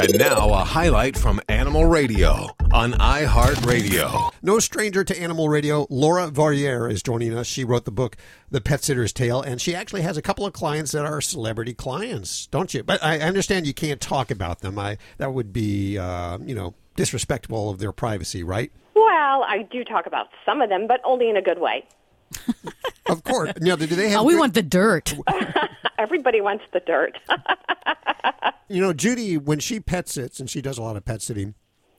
And now, a highlight from Animal Radio on iHeartRadio. No stranger to animal radio, Laura Vorreyer is joining us. She wrote the book, The Pet Sitter's Tale, and she actually has a couple of clients that are celebrity clients, don't you? But I understand you can't talk about them. I that would be, uh, you know, disrespectful of their privacy, right? Well, I do talk about some of them, but only in a good way. of course. Now, do they have? Oh, we good- want the dirt. Everybody wants the dirt. You know, Judy, when she pet sits, and she does a lot of pet sitting,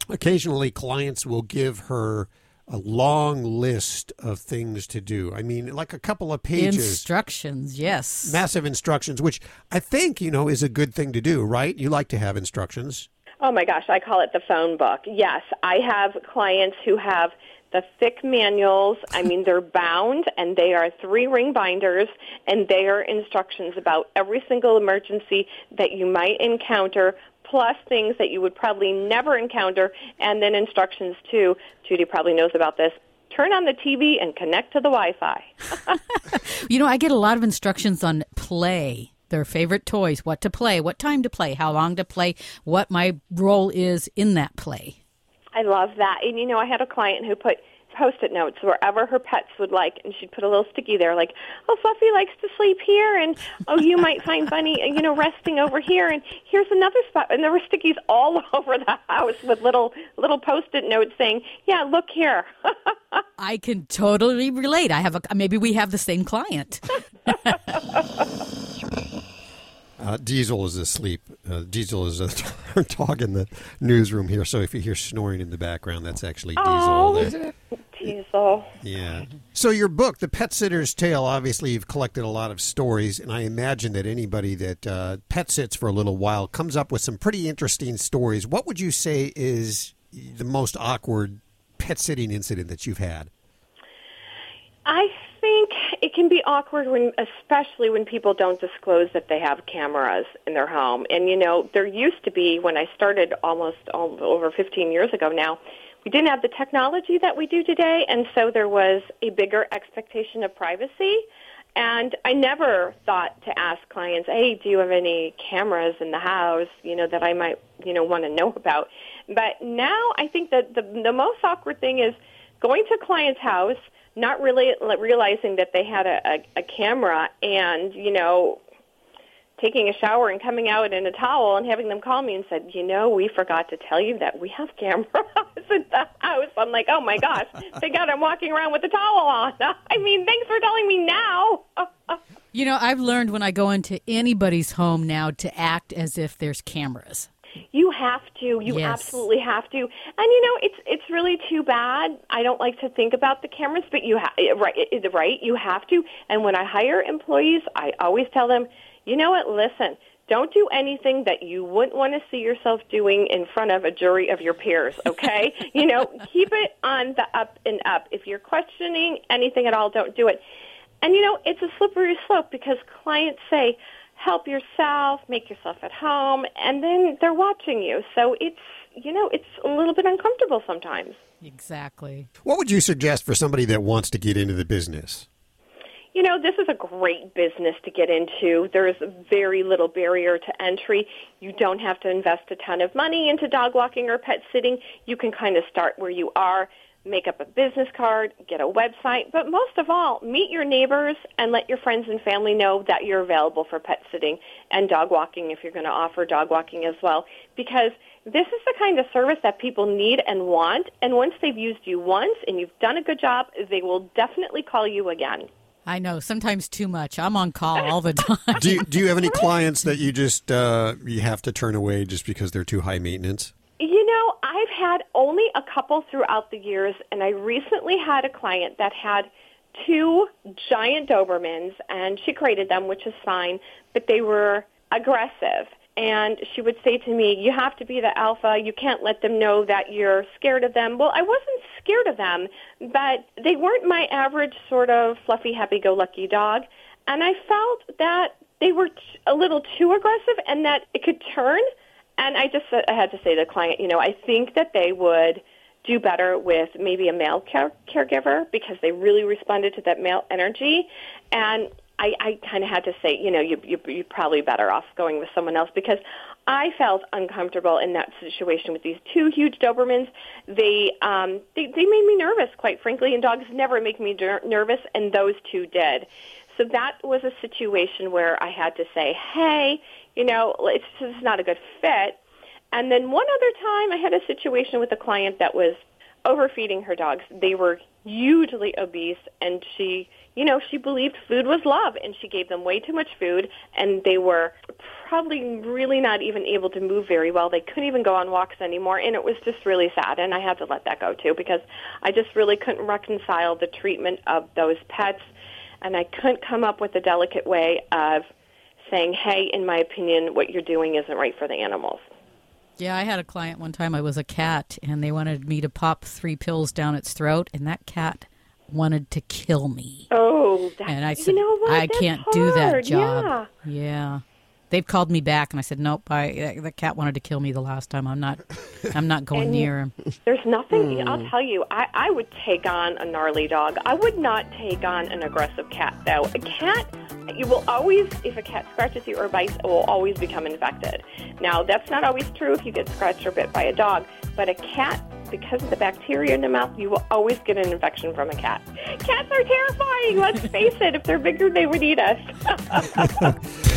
occasionally clients will give her a long list of things to do. I mean, like a couple of pages. Instructions, yes. Massive instructions, which I think, you know, is a good thing to do, right? You like to have instructions. Oh my gosh, I call it the phone book. Yes, I have clients who have the thick manuals. I mean, they're bound and they are three ring binders and they are instructions about every single emergency that you might encounter plus things that you would probably never encounter and then instructions too. Judy probably knows about this. Turn on the TV and connect to the Wi-Fi. You know, I get a lot of instructions on play, their favorite toys, what to play, what time to play, how long to play, what my role is in that play. I love that. And you know, I had a client who put post-it notes wherever her pets would like, and she'd put a little sticky there, like, "Oh, Fluffy likes to sleep here," and "Oh, you might find Bunny, you know, resting over here." And here's another spot, and there were stickies all over the house with little little post-it notes saying, "Yeah, look here." I can totally relate. I have a maybe we have the same client. Uh, Diesel is asleep. Uh, Diesel is a dog in the newsroom here. So if you hear snoring in the background, that's actually Diesel. Oh, there. Diesel. Yeah. So your book, The Pet Sitter's Tale, obviously you've collected a lot of stories, and I imagine that anybody that uh, pet sits for a little while comes up with some pretty interesting stories. What would you say is the most awkward pet sitting incident that you've had? I think it can be awkward when, especially when people don't disclose that they have cameras in their home. And you know, there used to be when I started almost all, over 15 years ago now. We didn't have the technology that we do today, and so there was a bigger expectation of privacy. And I never thought to ask clients, "Hey, do you have any cameras in the house? You know that I might, you know, want to know about." But now I think that the the most awkward thing is going to a client's house not really realizing that they had a, a, a camera and you know taking a shower and coming out in a towel and having them call me and said, you know, we forgot to tell you that we have cameras in the house. I'm like, oh my gosh, thank God I'm walking around with a towel on. I mean, thanks for telling me now. You know, I've learned when I go into anybody's home now to act as if there's cameras. You have to. You Yes. absolutely have to. And you know, it's it's really too bad. I don't like to think about the cameras, but you ha- right right, you have to. And when I hire employees, I always tell them, you know what? Listen, don't do anything that you wouldn't want to see yourself doing in front of a jury of your peers, okay? you know, keep it on the up and up. If you're questioning anything at all, don't do it. And you know, it's a slippery slope because clients say, help yourself, make yourself at home, and then they're watching you. So it's, you know, it's a little bit uncomfortable sometimes. Exactly. What would you suggest for somebody that wants to get into the business? You know, this is a great business to get into. There is very little barrier to entry. You don't have to invest a ton of money into dog walking or pet sitting. You can kind of start where you are, make up a business card, get a website, but most of all, meet your neighbors and let your friends and family know that you're available for pet sitting and dog walking if you're going to offer dog walking as well. Because this is the kind of service that people need and want, and once they've used you once and you've done a good job, they will definitely call you again. I know, sometimes too much. I'm on call all the time. Do you, do you have any clients that you just uh, you have to turn away just because they're too high maintenance? Had only a couple throughout the years, and I recently had a client that had two giant Dobermans, and she created them, which is fine, but they were aggressive. And she would say to me, you have to be the alpha. You can't let them know that you're scared of them. Well, I wasn't scared of them, but they weren't my average sort of fluffy, happy-go-lucky dog. And I felt that they were t- a little too aggressive and that it could turn. And I just I had to say to the client, you know, I think that they would do better with maybe a male care- caregiver because they really responded to that male energy. And I, I kind of had to say, you know, you, you, you're probably better off going with someone else because I felt uncomfortable in that situation with these two huge Dobermans. They um, they, they made me nervous, quite frankly. And dogs never make me ner- nervous, and those two did. So that was a situation where I had to say, "Hey, you know, it's this is not a good fit." And then one other time, I had a situation with a client that was overfeeding her dogs. They were hugely obese, and she, you know, she believed food was love, and she gave them way too much food, and they were probably really not even able to move very well. They couldn't even go on walks anymore, and it was just really sad, and I had to let that go too because I just really couldn't reconcile the treatment of those pets, and I couldn't come up with a delicate way of saying, hey, in my opinion, what you're doing isn't right for the animals. Yeah, I had a client one time. I was a cat, and they wanted me to pop three pills down its throat, and that cat wanted to kill me. Oh, and I said, you know what? I That's can't do that hard. job. Yeah. yeah. They've called me back, and I said, nope. I, the cat wanted to kill me the last time. I'm not. I'm not going And- near him. There's nothing. Hmm. I'll tell you. I, I would take on a gnarly dog. I would not take on an aggressive cat, though. A cat, you will always, if a cat scratches you or bites, it will always become infected. Now, that's not always true if you get scratched or bit by a dog, but a cat, because of the bacteria in the mouth, you will always get an infection from a cat. Cats are terrifying. Let's face it. If they're bigger, they would eat us.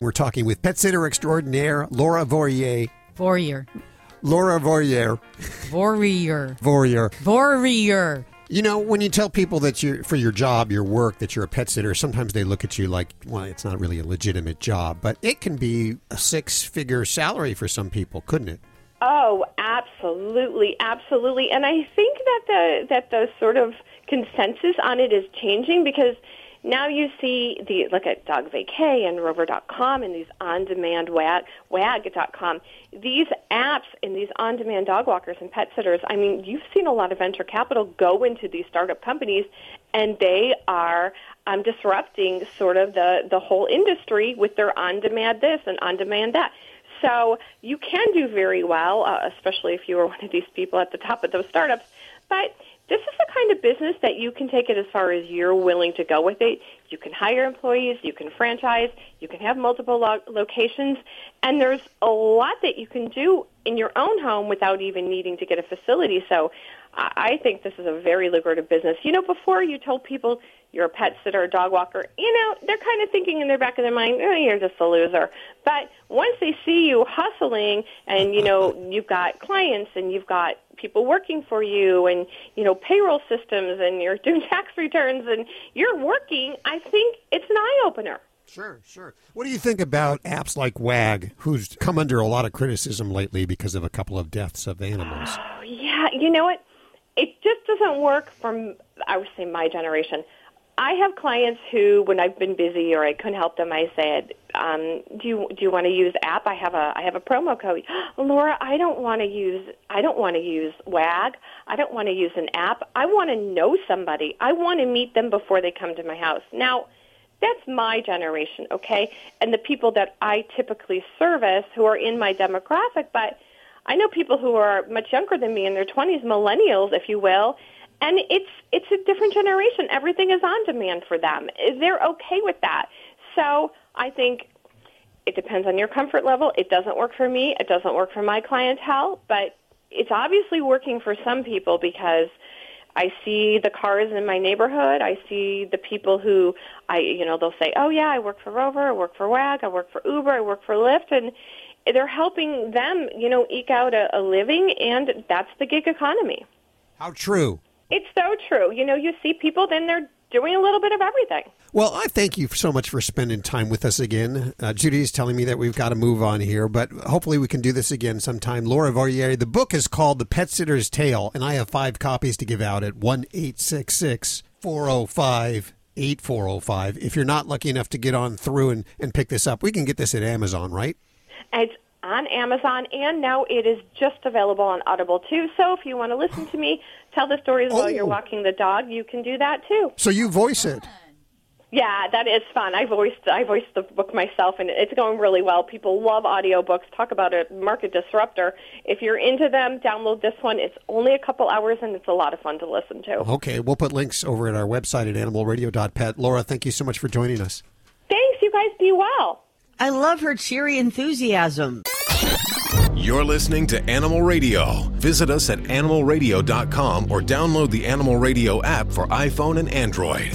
We're talking with pet sitter extraordinaire Laura Vorreyer. Warrior, Laura Vorreyer. warrior, Vorreyer. warrior. You know, when you tell people that you're for your job, your work, that you're a pet sitter, sometimes they look at you like, well, it's not really a legitimate job, but it can be a six-figure salary for some people, couldn't it? Oh, absolutely, absolutely. And I think that the that the sort of consensus on it is changing because now you see the look at DogVacay and Rover.com and these on-demand wag, wag.com. These apps and these on-demand dog walkers and pet sitters. I mean, you've seen a lot of venture capital go into these startup companies, and they are um, disrupting sort of the the whole industry with their on-demand this and on-demand that. So you can do very well, uh, especially if you are one of these people at the top of those startups. But this is business that you can take it as far as you're willing to go with it. You can hire employees, you can franchise, you can have multiple lo- locations, and there's a lot that you can do in your own home without even needing to get a facility. So I I think this is a very lucrative business. You know, before you told people you're a pet sitter, a dog walker, you know, they're kind of thinking in their back of their mind, oh, you're just a loser. But once they see you hustling and, you know, you've got clients and you've got people working for you and, you know, payroll systems and you're doing tax returns and you're working, I think it's an eye-opener. Sure, sure. What do you think about apps like WAG, who's come under a lot of criticism lately because of a couple of deaths of animals? Oh, yeah, you know what? It just doesn't work from, I would say, my generation. I have clients who, when I've been busy or I couldn't help them, I said, um, "Do you do you want to use app? I have a I have a promo code." Laura, I don't want to use I don't want to use WAG. I don't want to use an app. I want to know somebody. I want to meet them before they come to my house. Now, that's my generation, okay? And the people that I typically service who are in my demographic, but I know people who are much younger than me in their 20s, millennials, if you will, and it's it's a different generation. Everything is on demand for them. They're okay with that. So, I think it depends on your comfort level. It doesn't work for me. It doesn't work for my clientele, but it's obviously working for some people because I see the cars in my neighborhood. I see the people who I, you know, they'll say, "Oh yeah, I work for Rover, I work for WAG, I work for Uber, I work for Lyft," and they're helping them, you know, eke out a, a living, and that's the gig economy. How true. It's so true. You know, you see people, then they're doing a little bit of everything. Well, I thank you so much for spending time with us again. Uh, Judy is telling me that we've got to move on here, but hopefully we can do this again sometime. Laura Vorreyer, the book is called The Pet Sitter's Tale, and I have five copies to give out at 1 405 8405. If you're not lucky enough to get on through and, and pick this up, we can get this at Amazon, right? It's on Amazon, and now it is just available on Audible too. So if you want to listen to me tell the stories while you're Oh. walking the dog, you can do that too. So you voice it. Yeah, that is fun. I voiced I voiced the book myself, and it's going really well. People love audiobooks. Talk about a market disruptor. If you're into them, download this one. It's only a couple hours, and it's a lot of fun to listen to. Okay, we'll put links over at our website at animalradio.pet. Laura, thank you so much for joining us. Thanks, you guys. Be well. I love her cheery enthusiasm. You're listening to Animal Radio. Visit us at animalradio.com or download the Animal Radio app for iPhone and Android.